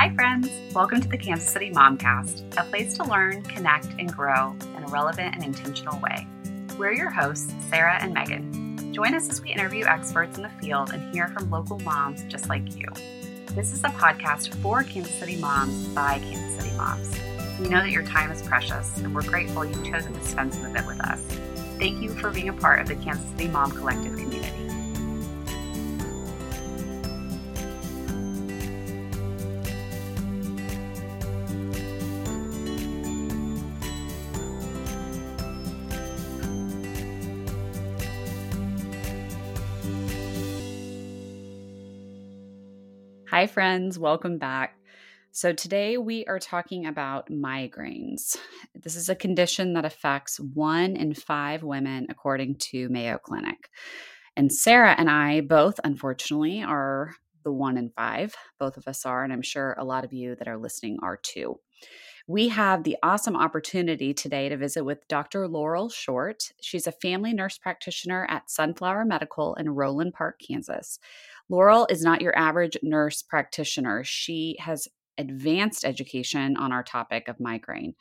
Hi, friends. Welcome to the Kansas City Momcast, a place to learn, connect, and grow in a relevant and intentional way. We're your hosts, Sarah and Megan. Join us as we interview experts in the field and hear from local moms just like you. This is a podcast for Kansas City moms by Kansas City moms. We know that your time is precious, and we're grateful you've chosen to spend some of it with us. Thank you for being a part of the Kansas City Mom Collective community. Hi, friends. Welcome back. So, today we are talking about migraines. This is a condition that affects one in five women, according to Mayo Clinic. And Sarah and I both, unfortunately, are the one in five. Both of us are, and I'm sure a lot of you that are listening are too. We have the awesome opportunity today to visit with Dr. Laurel Short. She's a family nurse practitioner at Sunflower Medical in Roeland Park, Kansas. Laurel is not your average nurse practitioner. She has advanced education on our topic of migraine.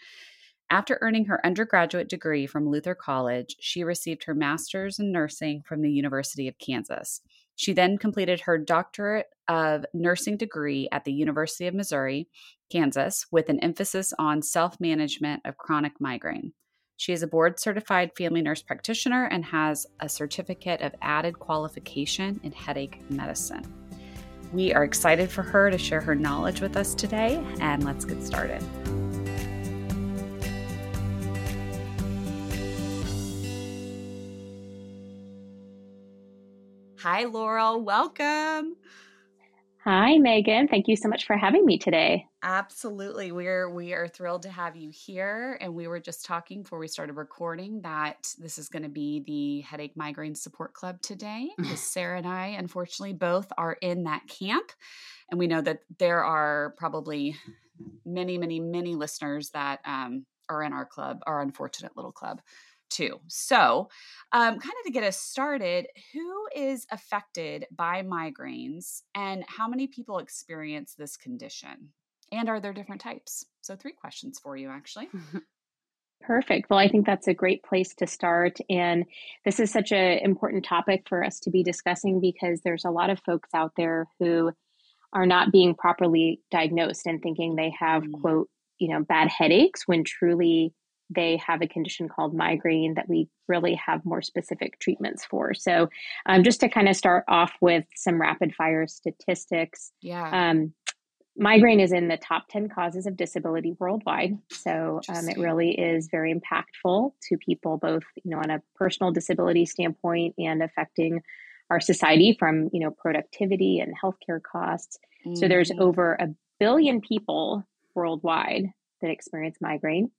After earning her undergraduate degree from Luther College, she received her master's in nursing from the University of Kansas. She then completed her doctorate of nursing degree at the University of Missouri, Kansas, with an emphasis on self management of chronic migraine. She is a board certified family nurse practitioner and has a certificate of added qualification in headache medicine. We are excited for her to share her knowledge with us today, and let's get started. Hi, Laurel. Welcome. Hi, Megan. Thank you so much for having me today. Absolutely. We're we are thrilled to have you here. And we were just talking before we started recording that this is going to be the headache migraine support club today. Sarah and I, unfortunately, both are in that camp. And we know that there are probably many, many, many listeners that um, are in our club, our unfortunate little club too. So, um, kind of to get us started, who is affected by migraines and how many people experience this condition? And are there different types? So, three questions for you actually. Perfect. Well, I think that's a great place to start. And this is such an important topic for us to be discussing because there's a lot of folks out there who are not being properly diagnosed and thinking they have, mm. quote, you know, bad headaches when truly they have a condition called migraine that we really have more specific treatments for. So, um, just to kind of start off with some rapid fire statistics. Yeah. Um, migraine is in the top 10 causes of disability worldwide. So, um, it really is very impactful to people, both, you know, on a personal disability standpoint and affecting our society from, you know, productivity and healthcare costs. Mm-hmm. So, there's mm-hmm. over a billion people worldwide that experience migraine.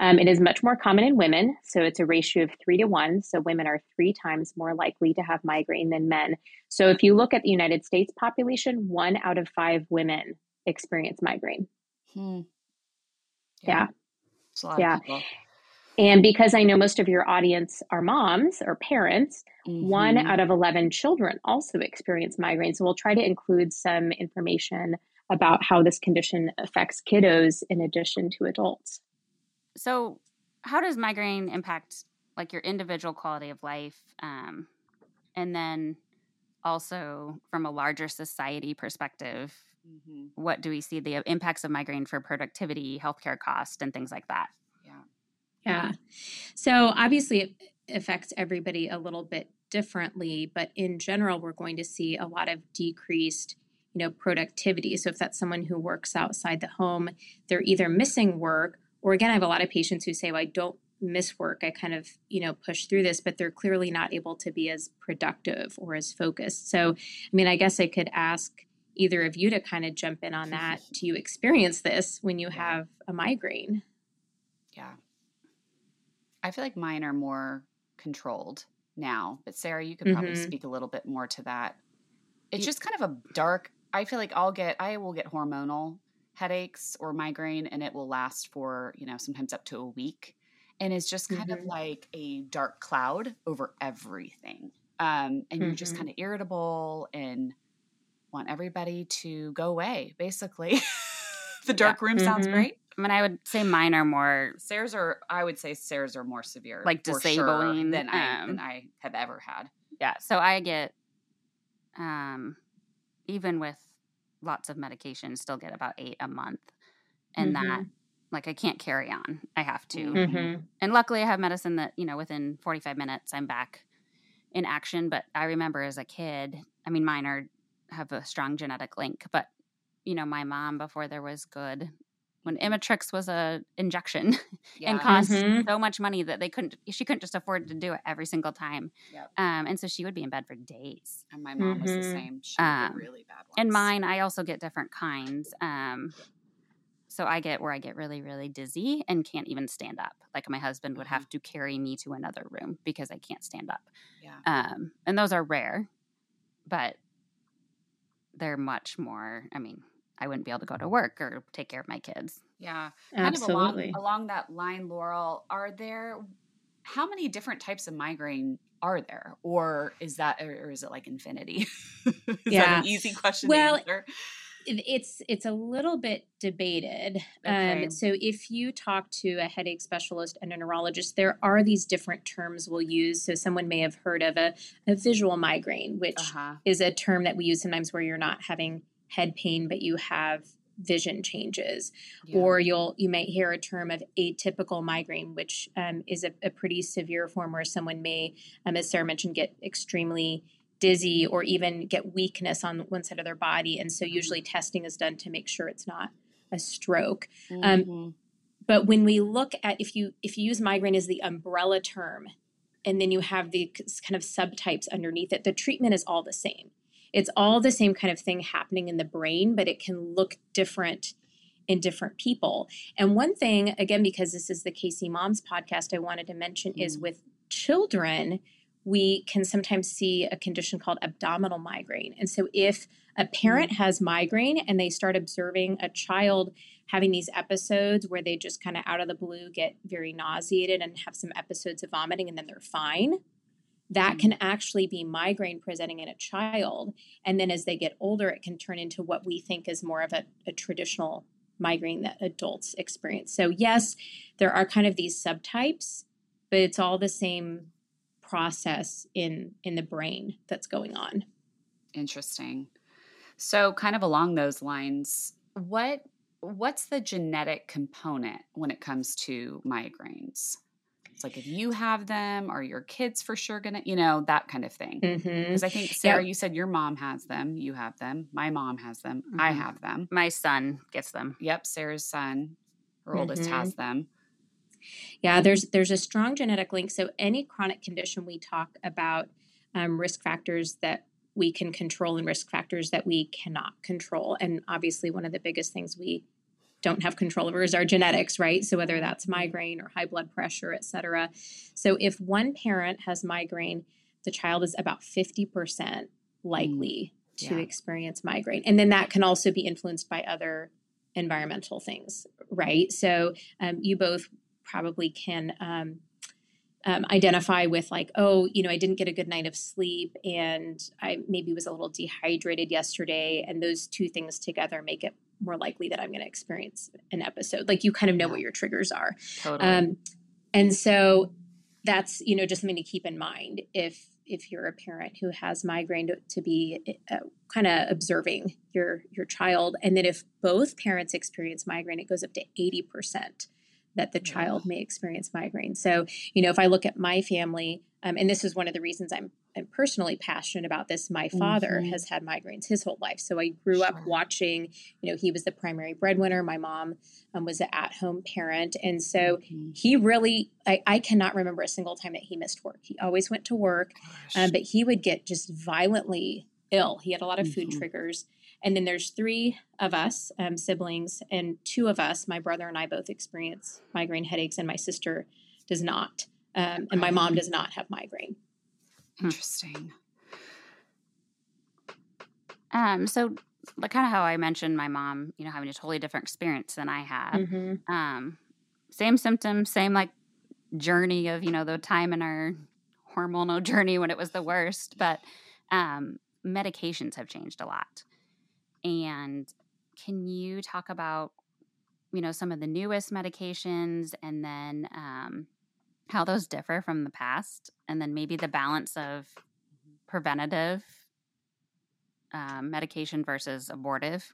Um, it is much more common in women, so it's a ratio of three to one. So women are three times more likely to have migraine than men. So if you look at the United States population, one out of five women experience migraine. Hmm. Yeah. Yeah. And because I know most of your audience are moms or parents, mm-hmm. one out of 11 children also experience migraine. So we'll try to include some information about how this condition affects kiddos in addition to adults. So, how does migraine impact like your individual quality of life, um, and then also from a larger society perspective? Mm-hmm. What do we see the impacts of migraine for productivity, healthcare cost, and things like that? Yeah, yeah. So obviously, it affects everybody a little bit differently, but in general, we're going to see a lot of decreased you know productivity so if that's someone who works outside the home they're either missing work or again, I have a lot of patients who say, well, I don't miss work. I kind of, you know, push through this, but they're clearly not able to be as productive or as focused. So, I mean, I guess I could ask either of you to kind of jump in on that. Do you experience this when you have a migraine? Yeah. I feel like mine are more controlled now, but Sarah, you could probably mm-hmm. speak a little bit more to that. It's just kind of a dark, I feel like I'll get, I will get hormonal headaches or migraine and it will last for, you know, sometimes up to a week and is just kind mm-hmm. of like a dark cloud over everything. Um, and mm-hmm. you're just mm-hmm. kind of irritable and want everybody to go away, basically. the dark room sounds Mhm. great. I mean, I would say mine are more Stairs are, I would say, stairs are more severe, Like for sure, disabling, than I um, than I have ever had. yeah. So I get, um, even with lots of medication, still get about eight a month, and that Mhm. like I can't carry on. I have to. Mhm. Mhm. And luckily, I have medicine that, you know, within 45 minutes, I'm back in action. But I remember as a kid, I mean, mine are have a strong genetic link, but, you know, my mom, before there was good, when Imitrex was a injection and cost Mhm. so much money that they couldn't, she couldn't just afford to do it every single time. Yep. Um, and so she would be in bed for days. and my mom was the Mhm. same. She would Um, really bad ones. And mine, I also get different kinds. Um, so I get where I get really, really dizzy and can't even stand up. Like my husband would have to carry me to another room because I can't stand up. Yeah. Um, and those are rare, but they're much more. I mean, I wouldn't be able to go to work or take care of my kids. Yeah. Absolutely. Kind of along, along that line, Laurel, are there how many different types of migraine are there? Or is that or is it like infinity? is that Yeah. an easy question Well, to answer? It's it's a little bit debated. Okay. Um, so if you talk to a headache specialist and a neurologist, there are these different terms we'll use. So someone may have heard of a, a visual migraine, which Uh-huh. is a term that we use sometimes where you're not having head pain, but you have vision changes. Yeah. Or you'll you might hear a term of atypical migraine, which um, is a, a pretty severe form where someone may, um, as Sarah mentioned, get extremely dizzy or even get weakness on one side of their body. And so usually testing is done to make sure it's not a stroke. um, Mhm. But when we look at if you if you use migraine as the umbrella term, and then you have the kind of subtypes underneath it, the treatment is all the same. It's all the same kind of thing happening in the brain, but it can look different in different people. And one thing, again, because this is the KC Moms podcast, I wanted to mention is Mm. with children, we can sometimes see a condition called abdominal migraine. And so if a parent has migraine and they start observing a child having these episodes where they just kind of out of the blue get very nauseated and have some episodes of vomiting and then they're fine, that mm-hmm. can actually be migraine presenting in a child. And then as they get older, it can turn into what we think is more of a, a traditional migraine that adults experience. So, yes, there are kind of these subtypes, but it's all the same process in in the brain that's going on. Interesting. So, kind of along those lines, what what's the genetic component when it comes to migraines? It's like if you have them, are your kids for sure gonna, you know, that kind of thing. Mm-hmm. Because I think Sarah, you said your mom has them, you have them. My mom has them. I Mhm. have them. My son gets them. Yep, Sarah's son, her oldest, Mhm. has them. Yeah, there's there's a strong genetic link. So any chronic condition, we talk about um, risk factors that we can control and risk factors that we cannot control. And obviously, one of the biggest things we don't have control over is our genetics, right? So whether that's migraine or high blood pressure, et cetera. So if one parent has migraine, the child is about fifty percent likely to yeah. experience migraine, and then that can also be influenced by other environmental things, right? So um, you both probably can um, um, identify with like, oh, you know, I didn't get a good night of sleep, and I maybe was a little dehydrated yesterday, and those two things together make it more likely that I'm going to experience an episode. Like you kind of know what your triggers are, Totally. um, and so that's you know just something to keep in mind if if you're a parent who has migraine to, to be uh, kind of observing your your child and then if both parents experience migraine it goes up to 80% that the Wow. child may experience migraine so you know if i look at my family um, and this is one of the reasons i'm i'm personally passionate about this my father Mhm. has had migraines his whole life. So i grew up watching you know he was the primary breadwinner. My mom um, was an at-home parent. And so Mhm. he really I, I cannot remember a single time that he missed work. He always went to work um, but he would get just violently ill. He had a lot of food Mhm. triggers. And then there's three of us um, siblings and two of us my brother and i both experience migraine headaches and my sister does not um, and my mom does not have migraine Interesting. Um, so like kind of how I mentioned my mom, you know, having a totally different experience than I had. Mm-hmm. Um, same symptoms, same like journey of, you know, the time in our hormonal journey when it was the worst, but um, medications have changed a lot. And can you talk about you know, some of the newest medications and then um, how those differ from the past, and then maybe the balance of preventative um, medication versus abortive.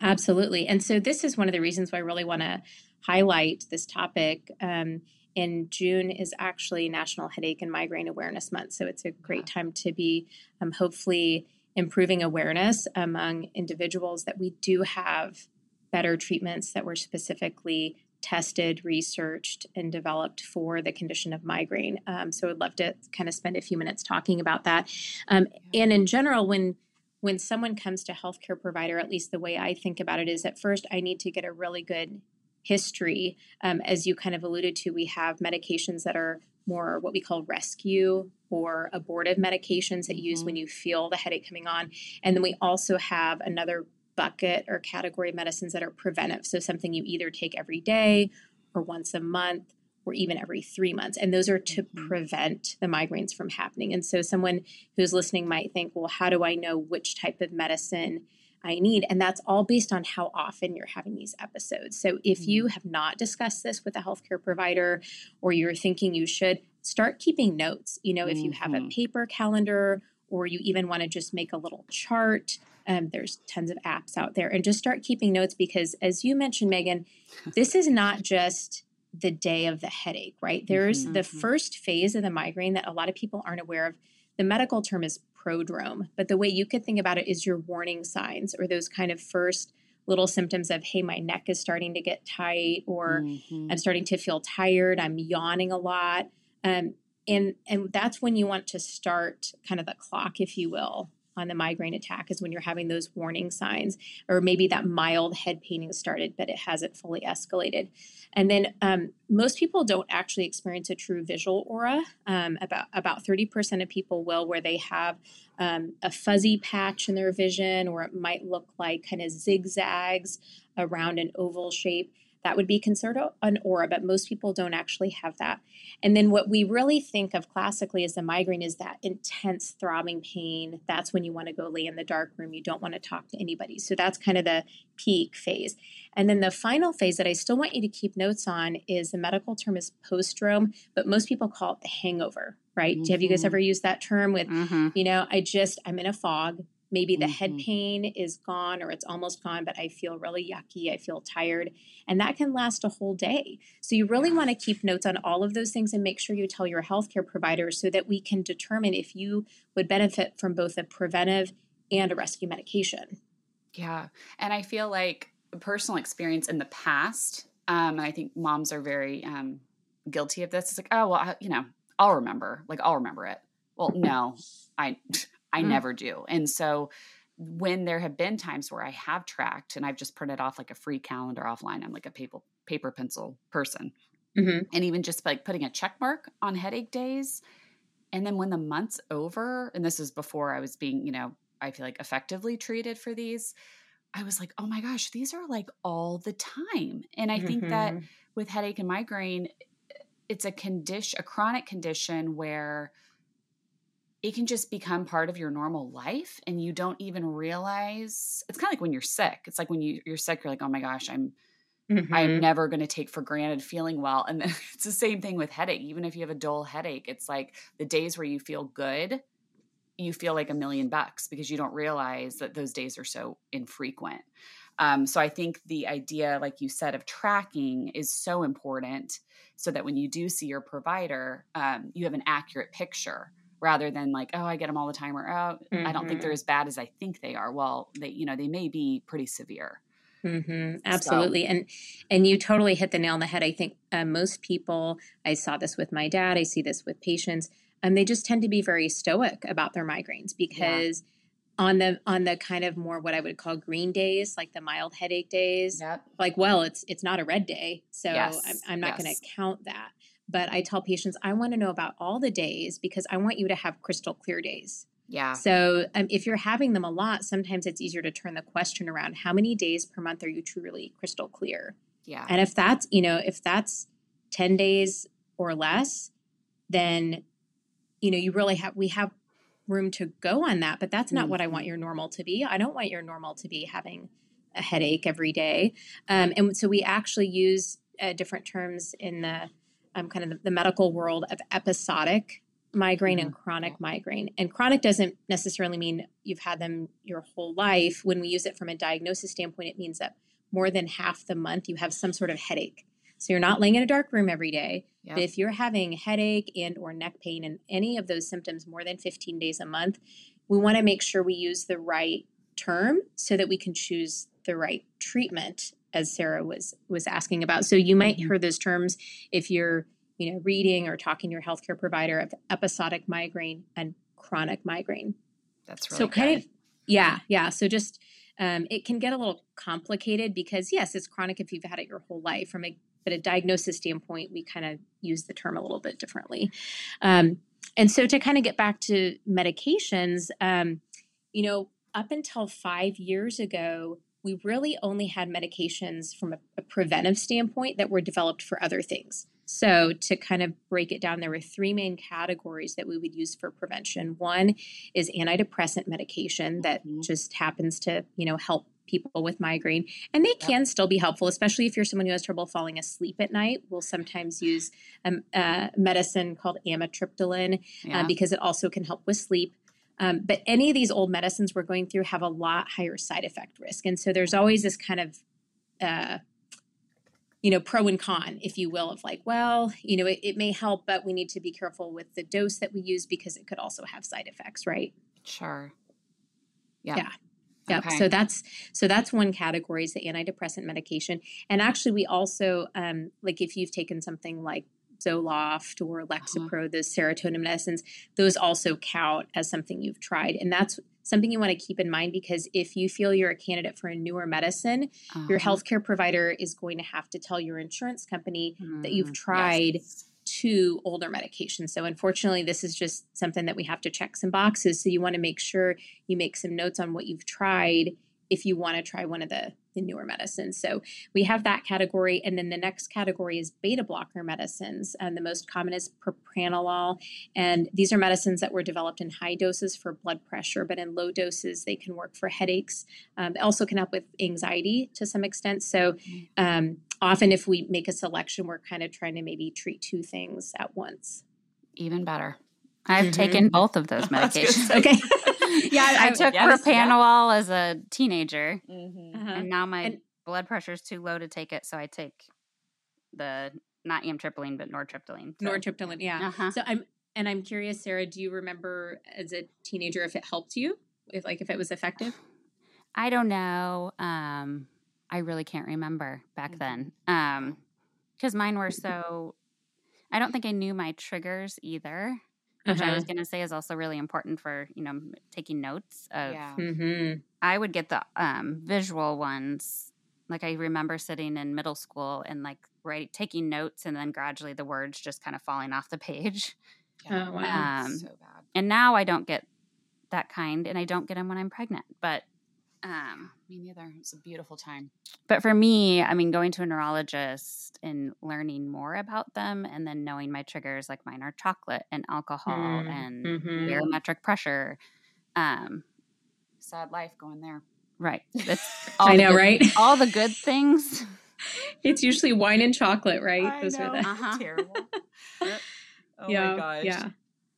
Absolutely. And so, this is one of the reasons why I really want to highlight this topic. Um, in June is actually National Headache and Migraine Awareness Month. So, it's a great time to be um, hopefully improving awareness among individuals that we do have better treatments that were specifically tested, researched, and developed for the condition of migraine. Um, so I'd love to kind of spend a few minutes talking about that. Um, and in general, when when someone comes to healthcare provider, at least the way I think about it is at first I need to get a really good history. Um, as you kind of alluded to, we have medications that are more what we call rescue or abortive medications that you use mm-hmm. when you feel the headache coming on. And then we also have another bucket or category of medicines that are preventive. So something you either take every day or once a month or even every three months. And those are to mm-hmm. prevent the migraines from happening. And so someone who's listening might think, well, how do I know which type of medicine I need? And that's all based on how often you're having these episodes. So if you mm-hmm. have not discussed this with a healthcare provider or you're thinking you should, start keeping notes. You know, if you have a mm-hmm. paper calendar or you even want to just make a little chart um, there's tons of apps out there and just start keeping notes because, as you mentioned, Megan, this is not just the day of the headache, right? There's mm-hmm. the mm-hmm. first phase of the migraine that a lot of people aren't aware of. The medical term is prodrome, but the way you could think about it is your warning signs or those kind of first little symptoms of, hey, my neck is starting to get tight, or mm-hmm. I'm starting to feel tired, I'm yawning a lot. Um, and and that's when you want to start kind of the clock, if you will, on the migraine attack is when you're having those warning signs, or maybe that mild head pain has started, but it hasn't fully escalated. And then um, most people don't actually experience a true visual aura. Um, about about 30% of people will, where they have um, a fuzzy patch in their vision, or it might look like kind of zigzags around an oval shape that would be considered an aura, but most people don't actually have that. And then what we really think of classically as the migraine is that intense throbbing pain. That's when you want to go lay in the dark room. You don't want to talk to anybody. So that's kind of the peak phase. And then the final phase that I still want you to keep notes on is the medical term is postdrome, but most people call it the hangover, right? Mm-hmm. Have you guys mm-hmm. ever used that term with, mm-hmm. you know, I just, I'm in a fog. Maybe the mm-hmm. head pain is gone or it's almost gone, but I feel really yucky. I feel tired. And that can last a whole day. So you really want to keep notes on all of those things and make sure you tell your healthcare provider so that we can determine if you would benefit from both a preventive and a rescue medication. Yeah. And I feel like personal experience in the past, um, and I think moms are very um, guilty of this. It's like, oh, well, I, you know, I'll remember. Like, I'll remember it. Well, no, I I mm. never do. And so when there have been times where I have tracked and I've just printed off like a free calendar offline, I'm like a paper paper pencil person. Mm-hmm. And even just like putting a check mark on headache days. And then when the month's over, and this is before I was being, you know, I feel like effectively treated for these, I was like, oh my gosh, these are like all the time. And I mm-hmm. think that mm-hmm. with headache and migraine, it's a condition, a chronic condition where it can just become part of your normal life and you don't even realize it's kind of like when you're sick it's like when you, you're sick you're like oh my gosh i'm mm-hmm. i'm never going to take for granted feeling well and then it's the same thing with headache even if you have a dull headache it's like the days where you feel good you feel like a million bucks because you don't realize that those days are so infrequent um, so i think the idea like you said of tracking is so important so that when you do see your provider um, you have an accurate picture rather than like oh i get them all the time or oh mm-hmm. i don't think they're mm-hmm. as bad as i think they are well they you know they may be pretty severe mm-hmm. absolutely so. and and you totally hit the nail on the head i think uh, most people i saw this with my dad i see this with patients and um, they just tend to be very stoic about their migraines because yeah on the on the kind of more what I would call green days, like the mild headache days. Yep. Like, well, it's it's not a red day, so yes. I'm, I'm, not yes. going to count that. But I tell patients, I want to know about all the days because I want you to have crystal clear days. Yeah. So um, if you're having them a lot, sometimes it's easier to turn the question around. How many days per month are you truly crystal clear? Yeah. And if that's, you know, if that's 10 days or less, then, you know, you really have, we have room to go on that, but that's not mm-hmm. what I want mm-hmm. your normal to be. I don't want your normal to be having a headache every day. Um, and so we actually use uh, different terms in the um, kind of the, medical world of episodic migraine mm-hmm. and chronic migraine. And chronic doesn't necessarily mean you've had them your whole life. When we use it from a diagnosis standpoint, it means that more than half the month you have some sort of headache. So you're not laying in a dark room every day. But if you're having headache and or neck pain and any of those symptoms more than 15 days a month, we want to make sure we use the right term so that we can choose the right treatment as Sarah was was asking about. So you might mm-hmm. hear those terms if you're, you know, reading or talking to your healthcare provider of episodic migraine and chronic migraine. That's really so kind good. of yeah, yeah. So just um, it can get a little complicated because yes, it's chronic if you've had it your whole life. From a but a diagnosis standpoint, we kind of use the term a little bit differently. Um, and so to kind of get back to medications, um, you know, up until five years ago, we really only had medications from a, a, preventive standpoint that were developed for other things. So, to kind of break it down, there were three main categories that we would use for prevention. One is antidepressant medication that mm-hmm. just happens to, you know, help people with migraine and they can yep. still be helpful especially if you're someone who has trouble falling asleep at night we'll sometimes use a, a medicine called amitriptyline uh, yeah. uh, because it also can help with sleep um, but any of these old medicines we're going through have a lot higher side effect risk. And so there's always this kind of, uh, you know, pro and con, if you will, of like, well, you know, it, it may help, but we need to be careful with the dose that we use because it could also have side effects, right? Sure. Yeah. Yeah. Yeah. Okay. So that's so that's one category is the antidepressant medication. And actually we also um like if you've taken something like Zoloft or uh-huh. Lexapro, uh-huh. those serotonin medicines, those also count as something you've tried. And that's something you want to keep in mind because if you feel you're a candidate for a newer medicine, uh-huh. your healthcare provider is going to have to tell your insurance company mm, that you've mm, tried. Yes. Two older medications. So, unfortunately, this is just something that we have to check some boxes. So, you want to make sure you make some notes on what you've tried if you want to try one of the, the newer medicines. So we have that category. And then the next category is beta blocker medicines. And the most common is propranolol. And these are medicines that were developed in high doses for blood pressure, but in low doses, they can work for headaches. Um, they also can help with anxiety to some extent. So um, often, if we make a selection, we're kind of trying to maybe treat two things at once. Even better. I've mm-hmm. taken both of those medications. okay. yeah, I, took yes, propranolol yeah. as a teenager, mm-hmm. uh-huh. and now my and, blood pressure is too low to take it, so I take the not amitriptyline but nortriptyline. So. Nortriptyline, yeah. Uh-huh. So I'm and I'm curious, Sarah, do you remember as a teenager if it helped you, if like if it was effective? I don't know. Um, I really can't remember back mm-hmm. then. Um, because mine were so. I don't think I knew my triggers either which uh-huh. I was uh-huh. going to say is also really important for you know taking notes of. Yeah. Mm-hmm. I would get the um, visual ones. Like I remember sitting in middle school and like writing, taking notes, and then gradually the words just kind of falling off the page. Yeah. Oh wow, um, so bad. And now I don't get that kind, and I don't get them when I'm pregnant. But um, me neither. It's a beautiful time. But for me, I mean, going to a neurologist and learning more about them and then knowing my triggers, like mine are chocolate and alcohol mm, and mm-hmm. barometric pressure. Um, Sad life going there. Right. I know, good, right? All the good things. It's usually wine and chocolate, right? I Those know. are the uh-huh. terrible. oh yeah, my gosh. Yeah.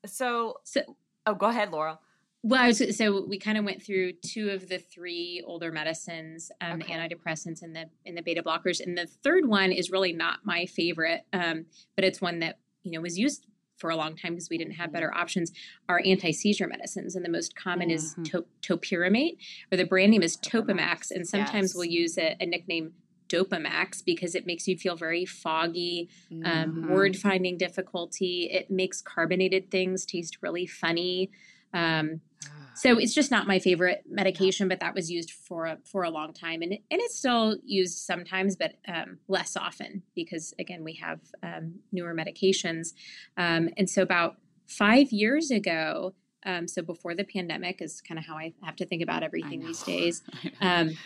So, so, oh, go ahead, Laurel. Well, was, so we kind of went through two of the three older medicines, um, okay. the antidepressants and the and the beta blockers, and the third one is really not my favorite, um, but it's one that you know was used for a long time because we didn't have better mm-hmm. options. Are anti seizure medicines, and the most common mm-hmm. is to- topiramate, or the brand name is Topamax, and sometimes yes. we'll use a, a nickname Dopamax because it makes you feel very foggy, um, mm-hmm. word finding difficulty. It makes carbonated things taste really funny. Um, so it's just not my favorite medication, but that was used for a, for a long time, and and it's still used sometimes, but um, less often because again we have um, newer medications, um, and so about five years ago. Um, so before the pandemic is kind of how I have to think about everything these days. Um,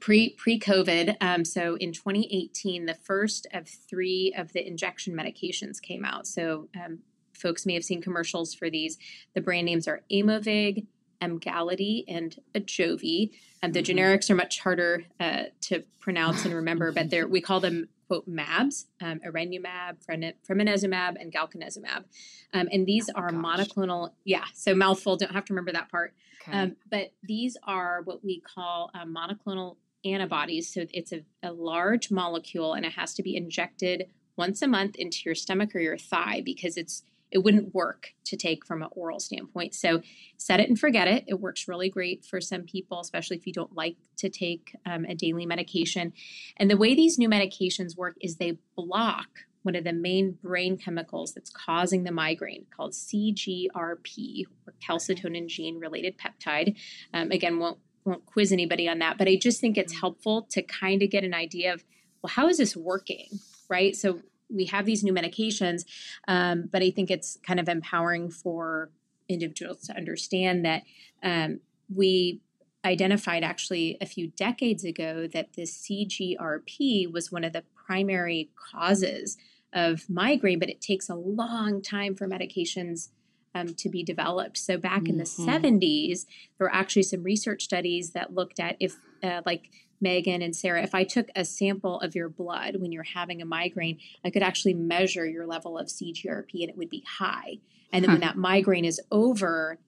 pre pre COVID. Um, so in 2018, the first of three of the injection medications came out. So um, folks may have seen commercials for these. The brand names are Aimovig, Emgality and Ajovy. And the Mhm. generics are much harder uh, to pronounce and remember, but they're we call them quote MABs, um, Erenumab, and Galcanezumab. Um, and these Oh, are gosh. monoclonal. Yeah, so mouthful. Don't have to remember that part. Okay. Um, but these are what we call uh, monoclonal antibodies. So it's a, a large molecule and it has to be injected once a month into your stomach or your thigh because it's it wouldn't work to take from an oral standpoint. So set it and forget it. It works really great for some people, especially if you don't like to take um, a daily medication. And the way these new medications work is they block one of the main brain chemicals that's causing the migraine called CGRP or calcitonin gene related peptide. Um, again, won't won't quiz anybody on that, but I just think it's helpful to kind of get an idea of well, how is this working, right? So we have these new medications, um, but I think it's kind of empowering for individuals to understand that um, we identified actually a few decades ago that this CGRP was one of the primary causes of migraine, but it takes a long time for medications um, to be developed. So back in the Mhm. 70s, there were actually some research studies that looked at if, uh, like Megan and Sarah, if I took a sample of your blood when you're having a migraine, I could actually measure your level of CGRP and it would be high. And then when that migraine is over,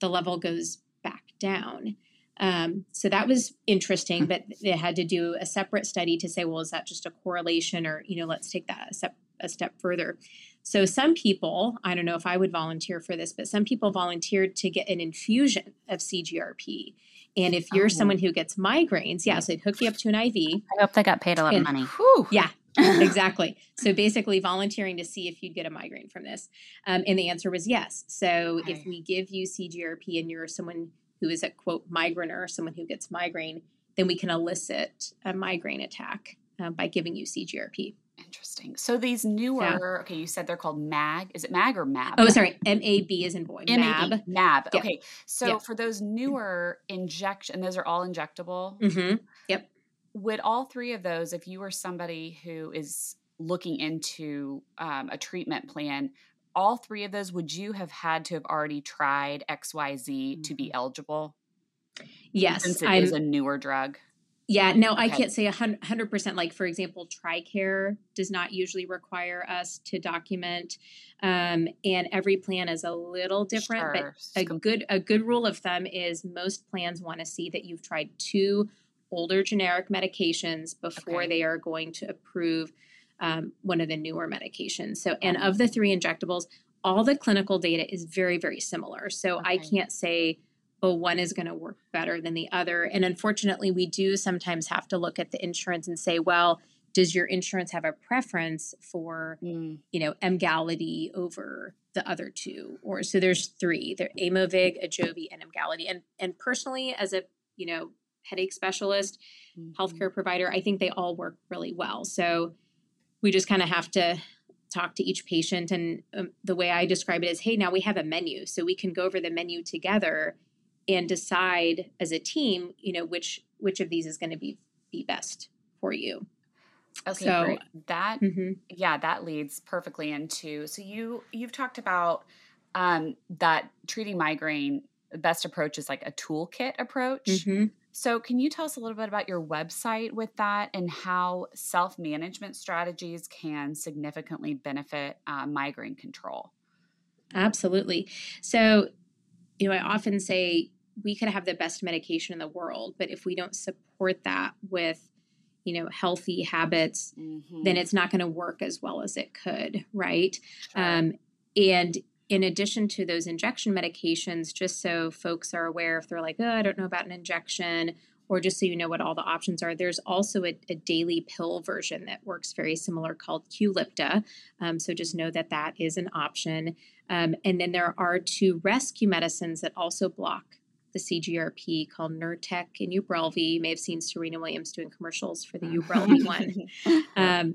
the level goes back down. Um, so that was interesting, but they had to do a separate study to say, well, is that just a correlation or, you know, let's take that a step, a step further. So some people, I don't know if I would volunteer for this, but some people volunteered to get an infusion of CGRP. And if you're Oh. someone who gets migraines, yeah, so they'd hook you up to an IV. I hope they got paid a lot of money. Whew. Yeah, exactly. So basically, volunteering to see if you'd get a migraine from this. Um, and the answer was yes. So if we give you CGRP and you're someone who is a quote migrainer or someone who gets migraine, then we can elicit a migraine attack um, by giving you CGRP. Interesting. So these newer, okay, you said they're called MAG. Is it MAG or MAB? Oh, sorry, M A B is in boy. MAB. MAB. MAB. Yep. Okay. So Yep. for those newer injection, and those are all injectable. Mm-hmm. Would all three of those, if you were somebody who is looking into um, a treatment plan, all three of those, would you have had to have already tried XYZ to be eligible? Yes, Since it I'm, is a newer drug. Yeah, no, I can't say a 100%. Like, for example, TRICARE does not usually require us to document. Um, and every plan is a little different. Sure. But a good, a good rule of thumb is most plans want to see that you've tried two older generic medications before Okay. they are going to approve um, one of the newer medications. So, and of the three injectables, all the clinical data is very, very similar. So I can't say, oh, one is going to work better than the other. And unfortunately, we do sometimes have to look at the insurance and say, well, does your insurance have a preference for, Mm, you know, Emgality over the other two? Or so there's three: there Aimovig, Ajovy, and Emgality. And and personally, as a you know headache specialist, mhm. healthcare provider, I think they all work really well. So we just kind of have to talk to each patient. And um, the way I describe it is, hey, now we have a menu, so we can go over the menu together and decide as a team, you know, which which of these is going to be be best for you. Okay, So- great. That hmm yeah, that leads perfectly into so you you've talked about um, that treating migraine. The best approach is like a toolkit approach. hmm So, can you tell us a little bit about your website with that and how self management strategies can significantly benefit uh, migraine control? Absolutely. So, you know, I often say we could have the best medication in the world, but if we don't support that with, you know, healthy habits, then it's not going to work as well as it could, right? Sure. Um, and in addition to those injection medications, just so folks are aware, if they're like, oh, I don't know about an injection, or just so you know what all the options are, there's also a, a daily pill version that works very similar called Qulipta. Um, so just know that that is an option. Um, and then there are two rescue medicines that also block the CGRP called Nurtec and Ubrelvy. You may have seen Serena Williams doing commercials for the Ubrelvy one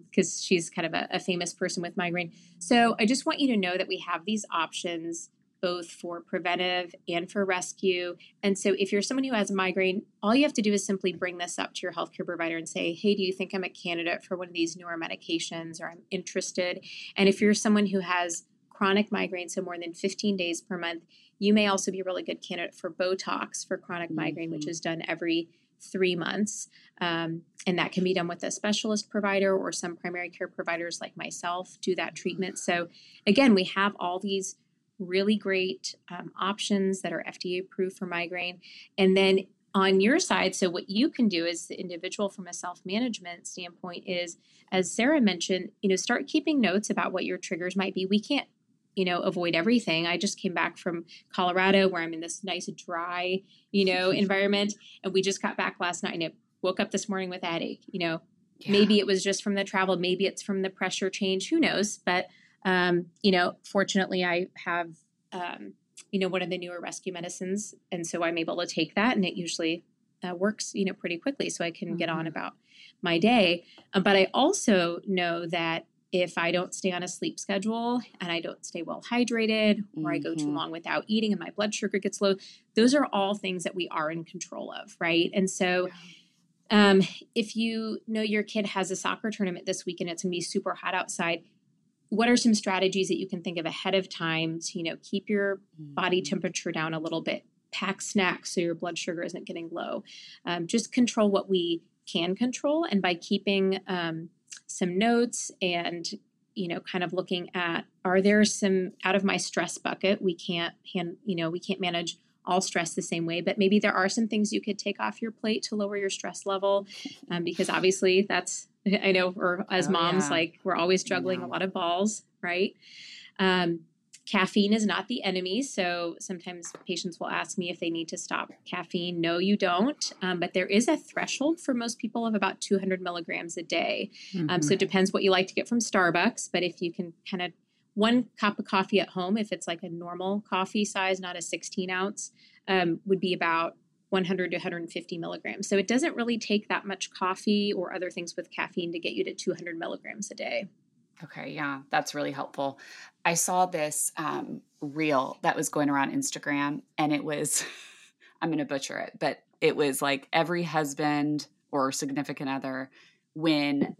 because um, she's kind of a, a famous person with migraine. So I just want you to know that we have these options both for preventive and for rescue. And so if you're someone who has a migraine, all you have to do is simply bring this up to your healthcare provider and say, hey, do you think I'm a candidate for one of these newer medications or I'm interested? And if you're someone who has chronic migraine, so more than 15 days per month, you may also be a really good candidate for Botox for chronic mm-hmm. migraine, which mm-hmm. is done every three months. Um, and that can be done with a specialist provider or some primary care providers like myself do that treatment. So, again, we have all these really great um, options that are FDA approved for migraine. And then on your side, so what you can do as the individual from a self management standpoint is, as Sarah mentioned, you know, start keeping notes about what your triggers might be. We can't you know avoid everything i just came back from colorado where i'm in this nice dry you know environment and we just got back last night and it woke up this morning with a headache you know yeah. maybe it was just from the travel maybe it's from the pressure change who knows but um, you know fortunately i have um, you know, one of the newer rescue medicines. And so I'm able to take that and it usually uh, works, you know, pretty quickly. So I can mm-hmm. get on mm-hmm. about my day. Uh, but I also know that if I don't stay on a sleep schedule and I don't stay well hydrated or mm-hmm. I go too mm-hmm. long without eating and my blood sugar gets low, those are all things that we are in control of, right? And so um, if you know your kid has a soccer tournament this week and it's going to be super hot outside, what are some strategies that you can think of ahead of time to you know keep your body mm-hmm. temperature down a little bit pack snacks so your blood sugar isn't getting low um, just control what we can control and by keeping um, some notes and you know kind of looking at are there some out of my stress bucket we can't hand you know we can't manage all stress the same way but maybe there are some things you could take off your plate to lower your stress level um, because obviously that's I know, or as oh, moms, yeah. like we're always juggling a lot of balls, right? Um, caffeine is not the enemy. So sometimes patients will ask me if they need to stop caffeine. No, you don't. Um, but there is a threshold for most people of about 200 milligrams a day. Mm-hmm. Um, so it mm-hmm. depends what you like to get from Starbucks. But if you can kind of one cup of coffee at home, if it's like a normal coffee size, not a 16 ounce, um, would be about 100 to 150 milligrams. So it doesn't really take that much coffee or other things with caffeine to get you to 200 milligrams a day. Okay, yeah, that's really helpful. I saw this um, reel that was going around Instagram, and it was, I'm going to butcher it, but it was like every husband or significant other when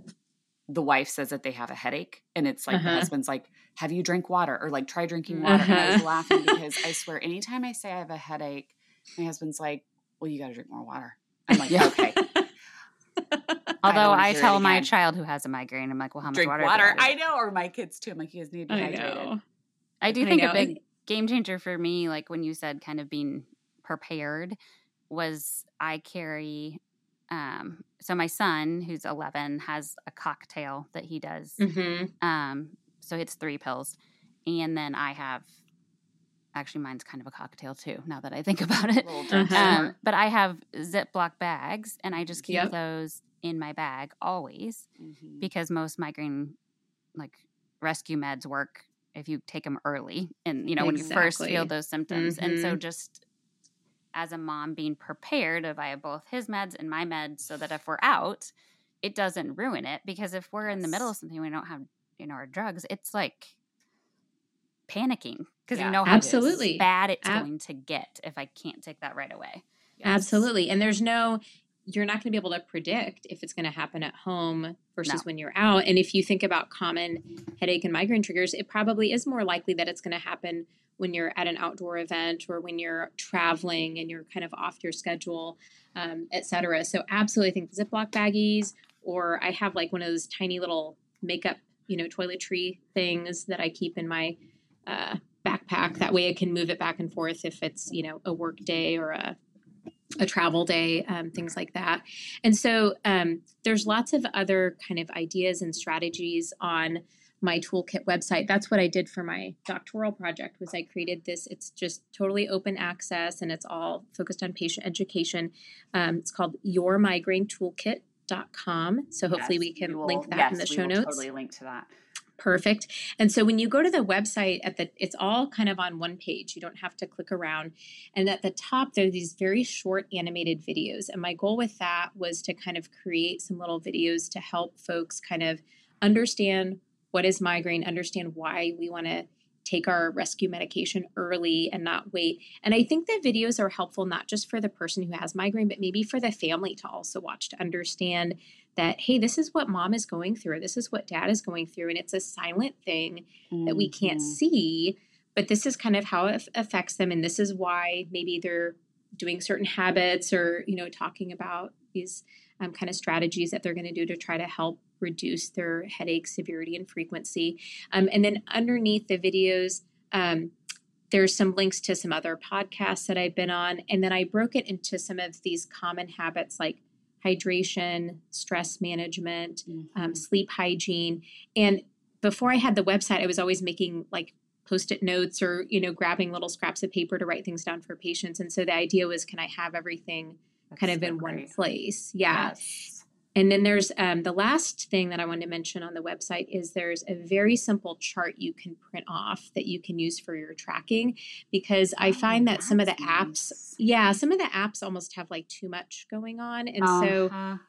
the wife says that they have a headache, and it's like uh-huh. the husband's like, "Have you drink water?" or like, "Try drinking water." Uh-huh. And I was uh-huh. laughing because I swear, anytime I say I have a headache, my husband's like, well, you got to drink more water. I'm like, yeah, okay. Although I, I tell my child who has a migraine, I'm like, well, how much drink water? water. I know, or my kids too. I'm like, you guys need to be I hydrated. Know. I do think I a big game changer for me, like when you said kind of being prepared, was I carry. Um, so my son, who's 11, has a cocktail that he does. Mm-hmm. Um, so it's three pills, and then I have Actually, mine's kind of a cocktail too. Now that I think about it, um, but I have Ziploc bags, and I just keep yep. those in my bag always mm-hmm. because most migraine like rescue meds work if you take them early and you know exactly. when you first feel those symptoms mm-hmm. and so mm-hmm. just as a mom being prepared if i have both his meds and my meds so that if we're out it doesn't ruin it because if we're in the middle of something we don't have you know our drugs it's like panicking because yeah, you know how absolutely bad it's Ab- going to get if I can't take that right away. Yes. Absolutely. And there's no you're not going to be able to predict if it's going to happen at home versus no. when you're out. And if you think about common headache and migraine triggers, it probably is more likely that it's going to happen when you're at an outdoor event or when you're traveling and you're kind of off your schedule, um, et cetera. So absolutely think Ziploc baggies, or I have like one of those tiny little makeup, you know, toiletry things that I keep in my uh, backpack. That way, I can move it back and forth if it's you know a work day or a a travel day, um, things like that. And so um, there's lots of other kind of ideas and strategies on my toolkit website. That's what I did for my doctoral project was I created this. It's just totally open access and it's all focused on patient education. Um, it's called Your Migraine Toolkit.com. So hopefully yes, we can will, link that yes, in the show notes. Totally link to that. Perfect. And so when you go to the website at the it's all kind of on one page. You don't have to click around. And at the top there are these very short animated videos. And my goal with that was to kind of create some little videos to help folks kind of understand what is migraine, understand why we want to take our rescue medication early and not wait. And I think the videos are helpful not just for the person who has migraine, but maybe for the family to also watch to understand that, hey, this is what mom is going through, this is what dad is going through. And it's a silent thing mm-hmm. that we can't mm-hmm. see, but this is kind of how it affects them and this is why maybe they're doing certain habits or you know talking about these um, kind of strategies that they're going to do to try to help reduce their headache severity and frequency um, and then underneath the videos um, there's some links to some other podcasts that i've been on and then i broke it into some of these common habits like hydration stress management um, mm-hmm. sleep hygiene and before i had the website i was always making like post-it notes or you know grabbing little scraps of paper to write things down for patients and so the idea was can i have everything That's kind of so in great. one place yeah yes. And then there's um, the last thing that i wanted to mention on the website is there's a very simple chart you can print off that you can use for your tracking because i oh, find that some of the apps nice. yeah some of the apps almost have like too much going on and uh-huh. so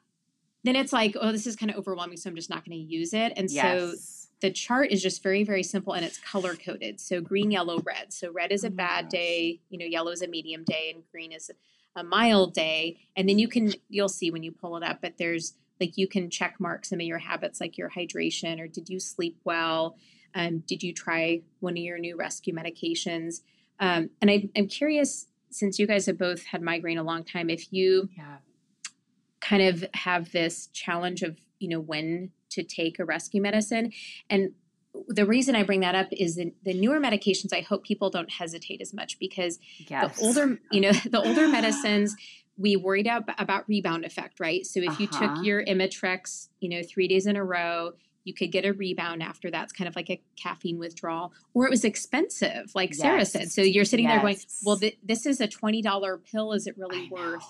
then it's like oh this is kind of overwhelming so i'm just not going to use it and yes. so the chart is just very very simple and it's color coded so green yellow red so red is a oh bad day you know yellow is a medium day and green is a mild day and then you can you'll see when you pull it up but there's like you can check mark some of your habits like your hydration or did you sleep well um, did you try one of your new rescue medications um, and I, i'm curious since you guys have both had migraine a long time if you yeah. kind of have this challenge of you know when to take a rescue medicine. And the reason I bring that up is the, the newer medications, I hope people don't hesitate as much because yes. the older, you know, the older medicines, we worried about, about rebound effect, right? So if uh-huh. you took uh-huh. your Imitrex, you know, three days in a row, you could get a rebound after that. It's kind of like a caffeine withdrawal, or it was expensive, like yes. Sarah said. So you're sitting yes. there going, "Well, th- this is a twenty dollar pill. Is it really worth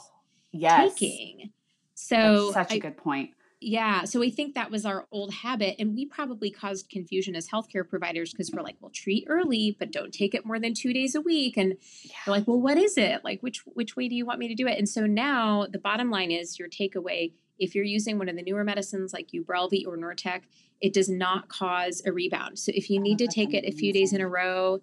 yes. taking?" So That's such I, a good point. Yeah. So we think that was our old habit. And we probably caused confusion as healthcare providers because we're like, well, treat early, but don't take it more than two days a week. And yeah. we're like, well, what is it? Like, which which way do you want me to do it? And so now the bottom line is your takeaway. If you're using one of the newer medicines like Ubrelvy or Nurtec, it does not cause a rebound. So if you need oh, to take amazing. it a few days in a row,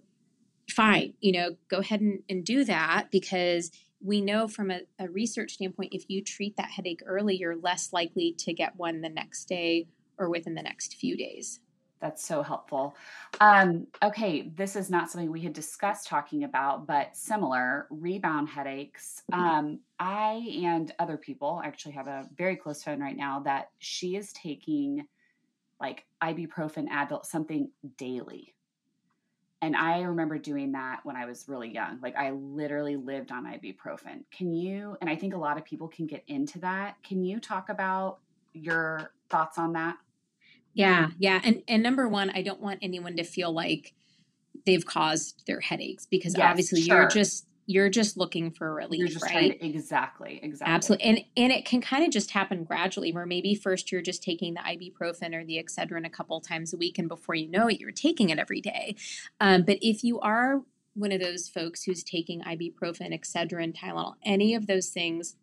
fine, you know, go ahead and, and do that because we know from a, a, research standpoint, if you treat that headache early, you're less likely to get one the next day or within the next few days. That's so helpful. Um, okay, this is not something we had discussed talking about, but similar rebound headaches. Mm-hmm. Um, I and other people actually have a very close friend right now that she is taking like ibuprofen, Advil, something daily and I remember doing that when I was really young. Like I literally lived on ibuprofen. Can you, and I think a lot of people can get into that. Can you talk about your thoughts on that? Yeah, yeah. And and number one, I don't want anyone to feel like they've caused their headaches because yes, obviously sure. you're just you're just looking for relief right? to, exactly exactly. Absolutely and and it can kind of just happen gradually where maybe first you're just taking the ibuprofen or the excedrin a couple times a week and before you know it you're taking it every day. Um, but if you are one of those folks who's taking ibuprofen excedrin tylenol any of those things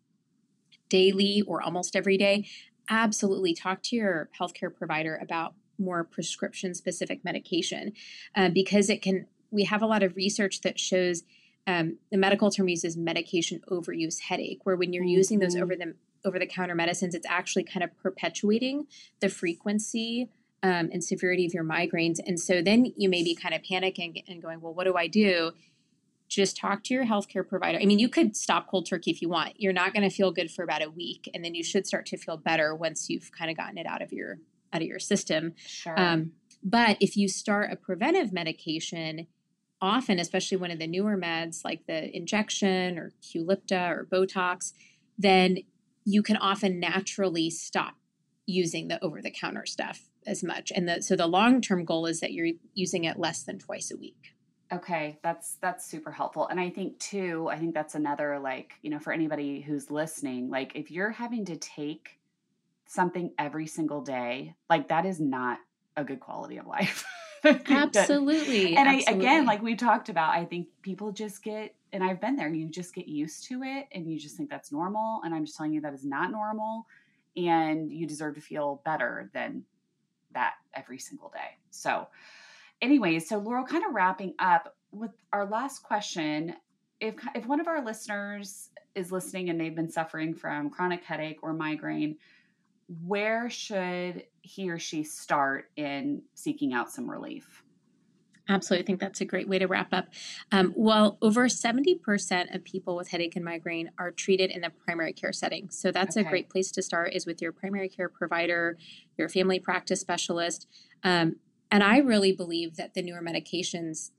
daily or almost every day absolutely talk to your healthcare provider about more prescription specific medication uh, because it can we have a lot of research that shows um, the medical term uses medication overuse headache, where when you're mm-hmm. using those over the over the counter medicines, it's actually kind of perpetuating the frequency um, and severity of your migraines. And so then you may be kind of panicking and going, well, what do I do? Just talk to your healthcare provider. I mean, you could stop cold turkey if you want. You're not going to feel good for about a week, and then you should start to feel better once you've kind of gotten it out of your out of your system. Sure. Um, but if you start a preventive medication, often, especially one of the newer meds like the injection or Qulipta or Botox, then you can often naturally stop using the over the counter stuff as much. And the, so the long term goal is that you're using it less than twice a week. Okay, that's that's super helpful. And I think too, I think that's another like, you know, for anybody who's listening, like if you're having to take something every single day, like that is not a good quality of life. Absolutely. and Absolutely. I, again, like we talked about, I think people just get, and I've been there, you just get used to it and you just think that's normal. And I'm just telling you that is not normal. And you deserve to feel better than that every single day. So, anyways, so Laurel, kind of wrapping up with our last question. If, if one of our listeners is listening and they've been suffering from chronic headache or migraine, where should he or she start in seeking out some relief? Absolutely. I think that's a great way to wrap up. Um, well, over 70% of people with headache and migraine are treated in the primary care setting. So that's okay. a great place to start is with your primary care provider, your family practice specialist. Um, and I really believe that the newer medications,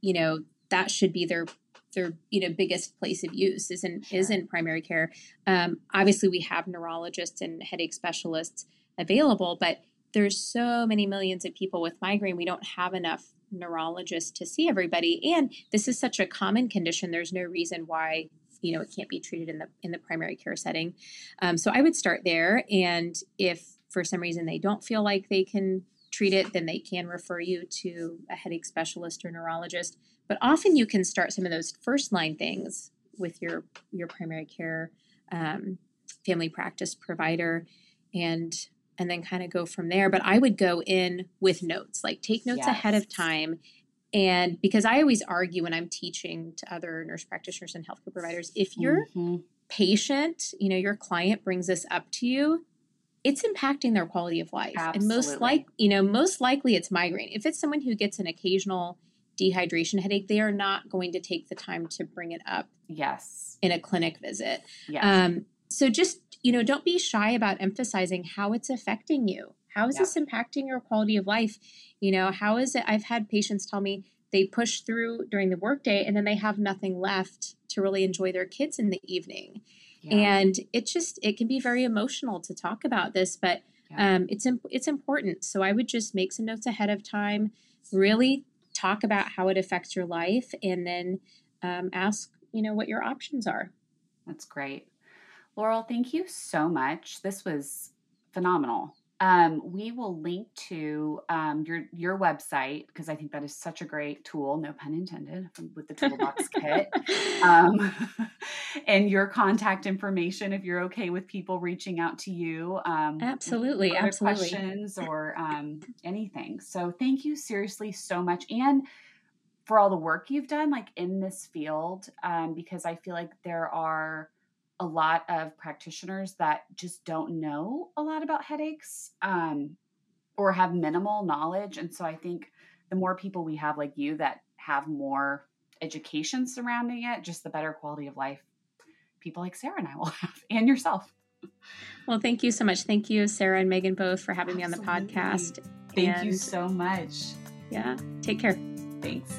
you know, that should be their their you know biggest place of use is in sure. is in primary care. Um, obviously, we have neurologists and headache specialists available, but there's so many millions of people with migraine. We don't have enough neurologists to see everybody, and this is such a common condition. There's no reason why you know it can't be treated in the in the primary care setting. Um, so I would start there, and if for some reason they don't feel like they can treat it, then they can refer you to a headache specialist or neurologist. But often you can start some of those first line things with your your primary care um, family practice provider, and and then kind of go from there. But I would go in with notes, like take notes yes. ahead of time. And because I always argue when I'm teaching to other nurse practitioners and healthcare providers, if your mm-hmm. patient, you know, your client brings this up to you, it's impacting their quality of life. Absolutely. And most like, you know, most likely it's migraine. If it's someone who gets an occasional dehydration headache, they are not going to take the time to bring it up. Yes. In a clinic visit. Yes. Um, so just, you know, don't be shy about emphasizing how it's affecting you. How is yeah. this impacting your quality of life? You know, how is it? I've had patients tell me they push through during the workday and then they have nothing left to really enjoy their kids in the evening. Yeah. And it just it can be very emotional to talk about this, but yeah. um, it's it's important. So I would just make some notes ahead of time, really talk about how it affects your life, and then um, ask you know what your options are. That's great, Laurel. Thank you so much. This was phenomenal. Um, we will link to um, your your website because I think that is such a great tool, no pun intended, with the toolbox kit, um, and your contact information if you're okay with people reaching out to you. Um, absolutely, absolutely. Questions or um, anything. So thank you seriously so much, and for all the work you've done, like in this field, um, because I feel like there are a lot of practitioners that just don't know a lot about headaches um, or have minimal knowledge. And so I think the more people we have like you that have more education surrounding it, just the better quality of life people like Sarah and I will have, and yourself. Well, thank you so much. Thank you, Sarah and Megan, both for having Absolutely. me on the podcast. Thank and, you so much. Yeah. Take care. Thanks.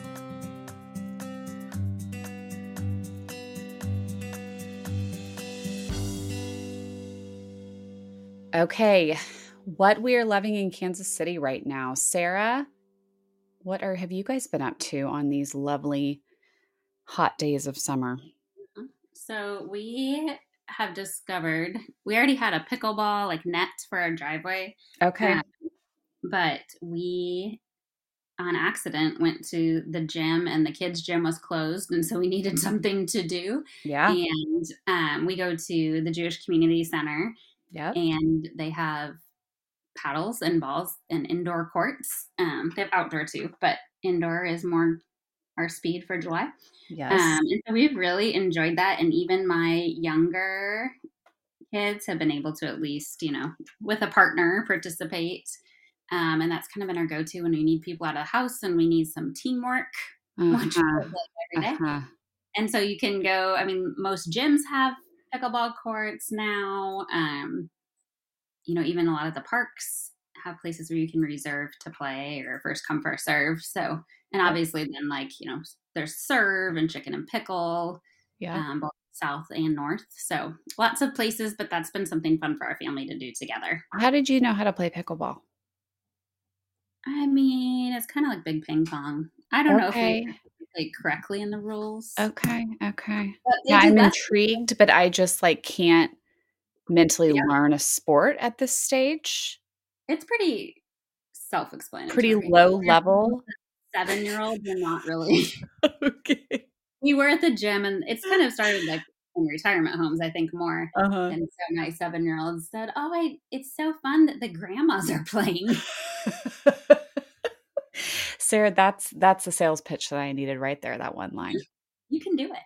Okay, what we are loving in Kansas City right now. Sarah, what are have you guys been up to on these lovely hot days of summer? Mm-hmm. So we have discovered we already had a pickleball like net for our driveway. Okay. Um, but we on accident went to the gym and the kids gym was closed and so we needed something to do yeah and um, we go to the jewish community center yeah. And they have paddles and balls and indoor courts. Um, they have outdoor too, but indoor is more our speed for July. Yes. Um, and so we've really enjoyed that. And even my younger kids have been able to at least, you know, with a partner participate. Um, and that's kind of been our go to when we need people out of the house and we need some teamwork, uh-huh. every day. Uh-huh. And so you can go, I mean, most gyms have pickleball courts now. Um, you know, even a lot of the parks have places where you can reserve to play or first come first serve. So, and obviously then like you know, there's serve and chicken and pickle. Yeah. Um, both south and north. So lots of places, but that's been something fun for our family to do together. How did you know how to play pickleball? I mean, it's kind of like big ping pong. I don't okay. know if we play correctly in the rules. Okay, okay. Yeah, I'm intrigued, but I just like can't mentally yeah. learn a sport at this stage. It's pretty self-explanatory. Pretty low level. Seven year olds are not really. okay. We were at the gym, and it's kind of started like in retirement homes, I think more. Uh-huh. And so my seven year old said, "Oh, I, it's so fun that the grandmas are playing." Sarah, that's that's the sales pitch that I needed right there. That one line. You can do it.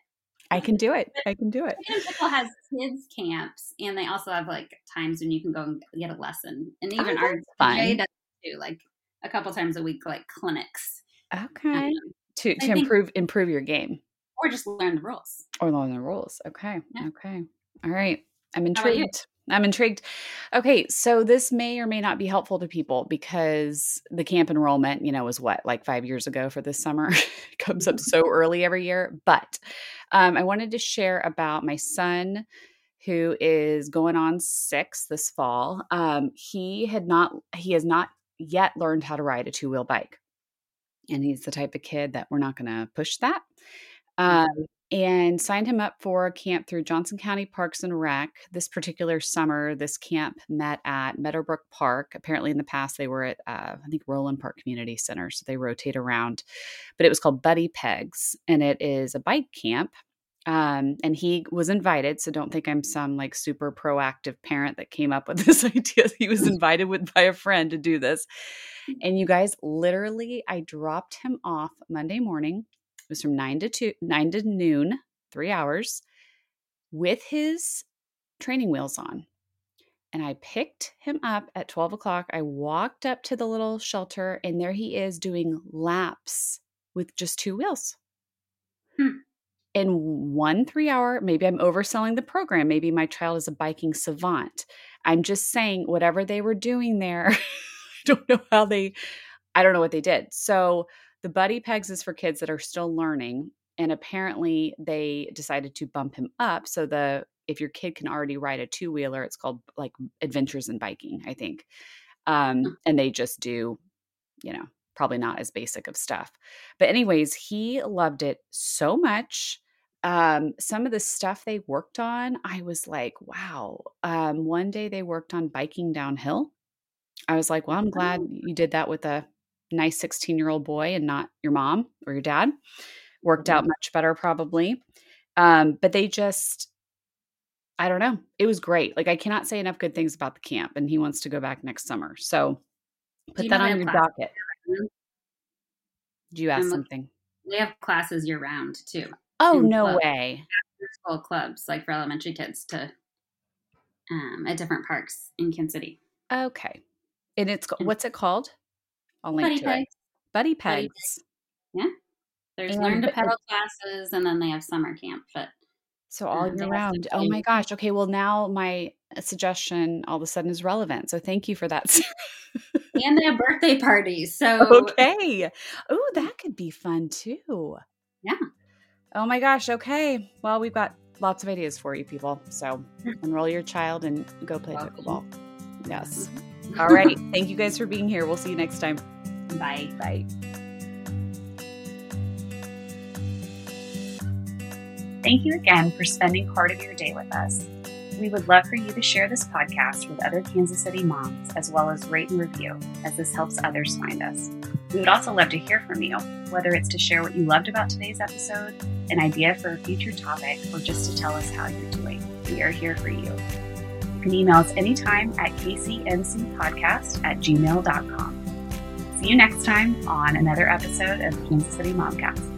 I can do it. I can do it. Pickle has kids camps, and they also have like times when you can go and get a lesson. And even oh, our fun. does too, like a couple times a week, like clinics. Okay. Um, to to improve improve your game. Or just learn the rules. Or learn the rules. Okay. Yeah. Okay. All right. I'm intrigued. I'm intrigued. Okay, so this may or may not be helpful to people because the camp enrollment, you know, was what, like five years ago for this summer? comes up so early every year. But um, I wanted to share about my son who is going on six this fall. Um, he had not, he has not yet learned how to ride a two wheel bike. And he's the type of kid that we're not going to push that. Um, and signed him up for a camp through Johnson County Parks and Rec. This particular summer, this camp met at Meadowbrook Park. Apparently, in the past, they were at, uh, I think, Roeland Park Community Center. So they rotate around. But it was called Buddy Pegs, and it is a bike camp. Um, and he was invited. So don't think I'm some like super proactive parent that came up with this idea. He was invited with by a friend to do this. And you guys, literally, I dropped him off Monday morning was from nine to two, nine to noon, three hours, with his training wheels on. And I picked him up at 12 o'clock. I walked up to the little shelter, and there he is doing laps with just two wheels. Hmm. In one three hour, maybe I'm overselling the program. Maybe my child is a biking savant. I'm just saying, whatever they were doing there, I don't know how they, I don't know what they did. So the buddy pegs is for kids that are still learning. And apparently they decided to bump him up. So the if your kid can already ride a two wheeler, it's called like adventures in biking, I think. Um, and they just do, you know, probably not as basic of stuff. But anyways, he loved it so much. Um, some of the stuff they worked on, I was like, wow. Um, one day they worked on biking downhill. I was like, well, I'm glad oh. you did that with a nice 16 year old boy and not your mom or your dad. Worked out mm-hmm. much better, probably. Um, but they just, I don't know. It was great. Like, I cannot say enough good things about the camp, and he wants to go back next summer. So put that on your docket. Do you ask something? They have classes year round too. Oh, no clubs, way. School clubs, like for elementary kids, to um, at different parks in Kansas City. Okay. And it's, what's it called? I'll link Buddy to pegs. it. Buddy pegs. Yeah. There's and learn to pedal classes and then they have summer camp, but so all year round. Oh my gosh. Okay. Well, now my suggestion all of a sudden is relevant. So thank you for that. and they have birthday parties. So okay. Oh, that could be fun too. Yeah. Oh my gosh. Okay. Well, we've got lots of ideas for you people. So enroll your child and go play pickleball. Yes. Mm-hmm. All right. Thank you guys for being here. We'll see you next time. Bye. Bye. Thank you again for spending part of your day with us. We would love for you to share this podcast with other Kansas City moms, as well as rate and review, as this helps others find us. We would also love to hear from you, whether it's to share what you loved about today's episode, an idea for a future topic, or just to tell us how you're doing. We are here for you can email us anytime at kcncpodcast at gmail.com. See you next time on another episode of Kansas City Momcast.